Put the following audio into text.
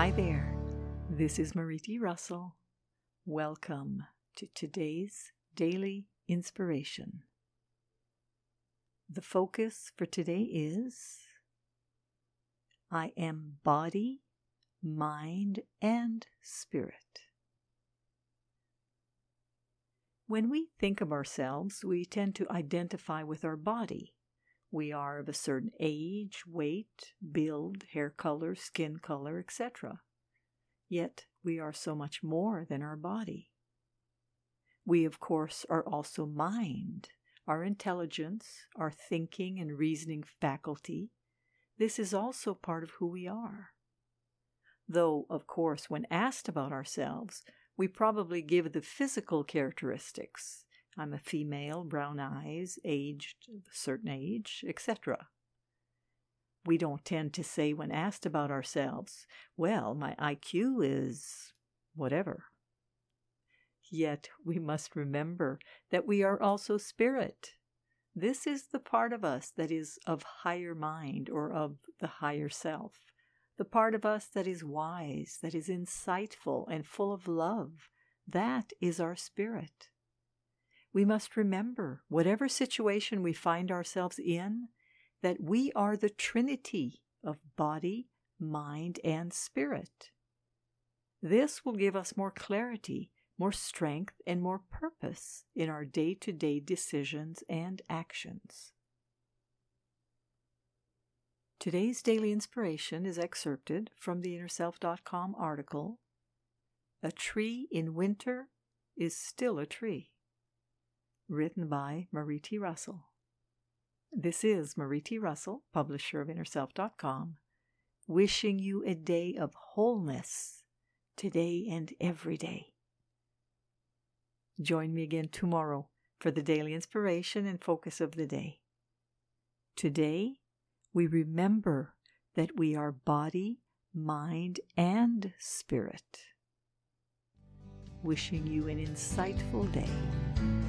Hi there. This is Marie T. Russell. Welcome to today's daily inspiration. The focus for today is I am body, mind, and spirit. When we think of ourselves, we tend to identify with our body. We are of a certain age, weight, build, hair color, skin color, etc. Yet we are so much more than our body. We, of course, are also mind, our intelligence, our thinking and reasoning faculty. This is also part of who we are. Though, of course, when asked about ourselves, we probably give the physical characteristics. I'm a female, brown eyes, aged a certain age, etc. We don't tend to say when asked about ourselves, well, my IQ is whatever. Yet we must remember that we are also spirit. This is the part of us that is of higher mind or of the higher self the part of us that is wise, that is insightful, and full of love. That is our spirit. We must remember, whatever situation we find ourselves in, that we are the trinity of body, mind, and spirit. This will give us more clarity, more strength, and more purpose in our day to day decisions and actions. Today's daily inspiration is excerpted from the InnerSelf.com article A Tree in Winter is Still a Tree, written by Marie T. Russell. This is Marie T. Russell, publisher of InnerSelf.com, wishing you a day of wholeness today and every day. Join me again tomorrow for the daily inspiration and focus of the day. Today, we remember that we are body, mind, and spirit. Wishing you an insightful day.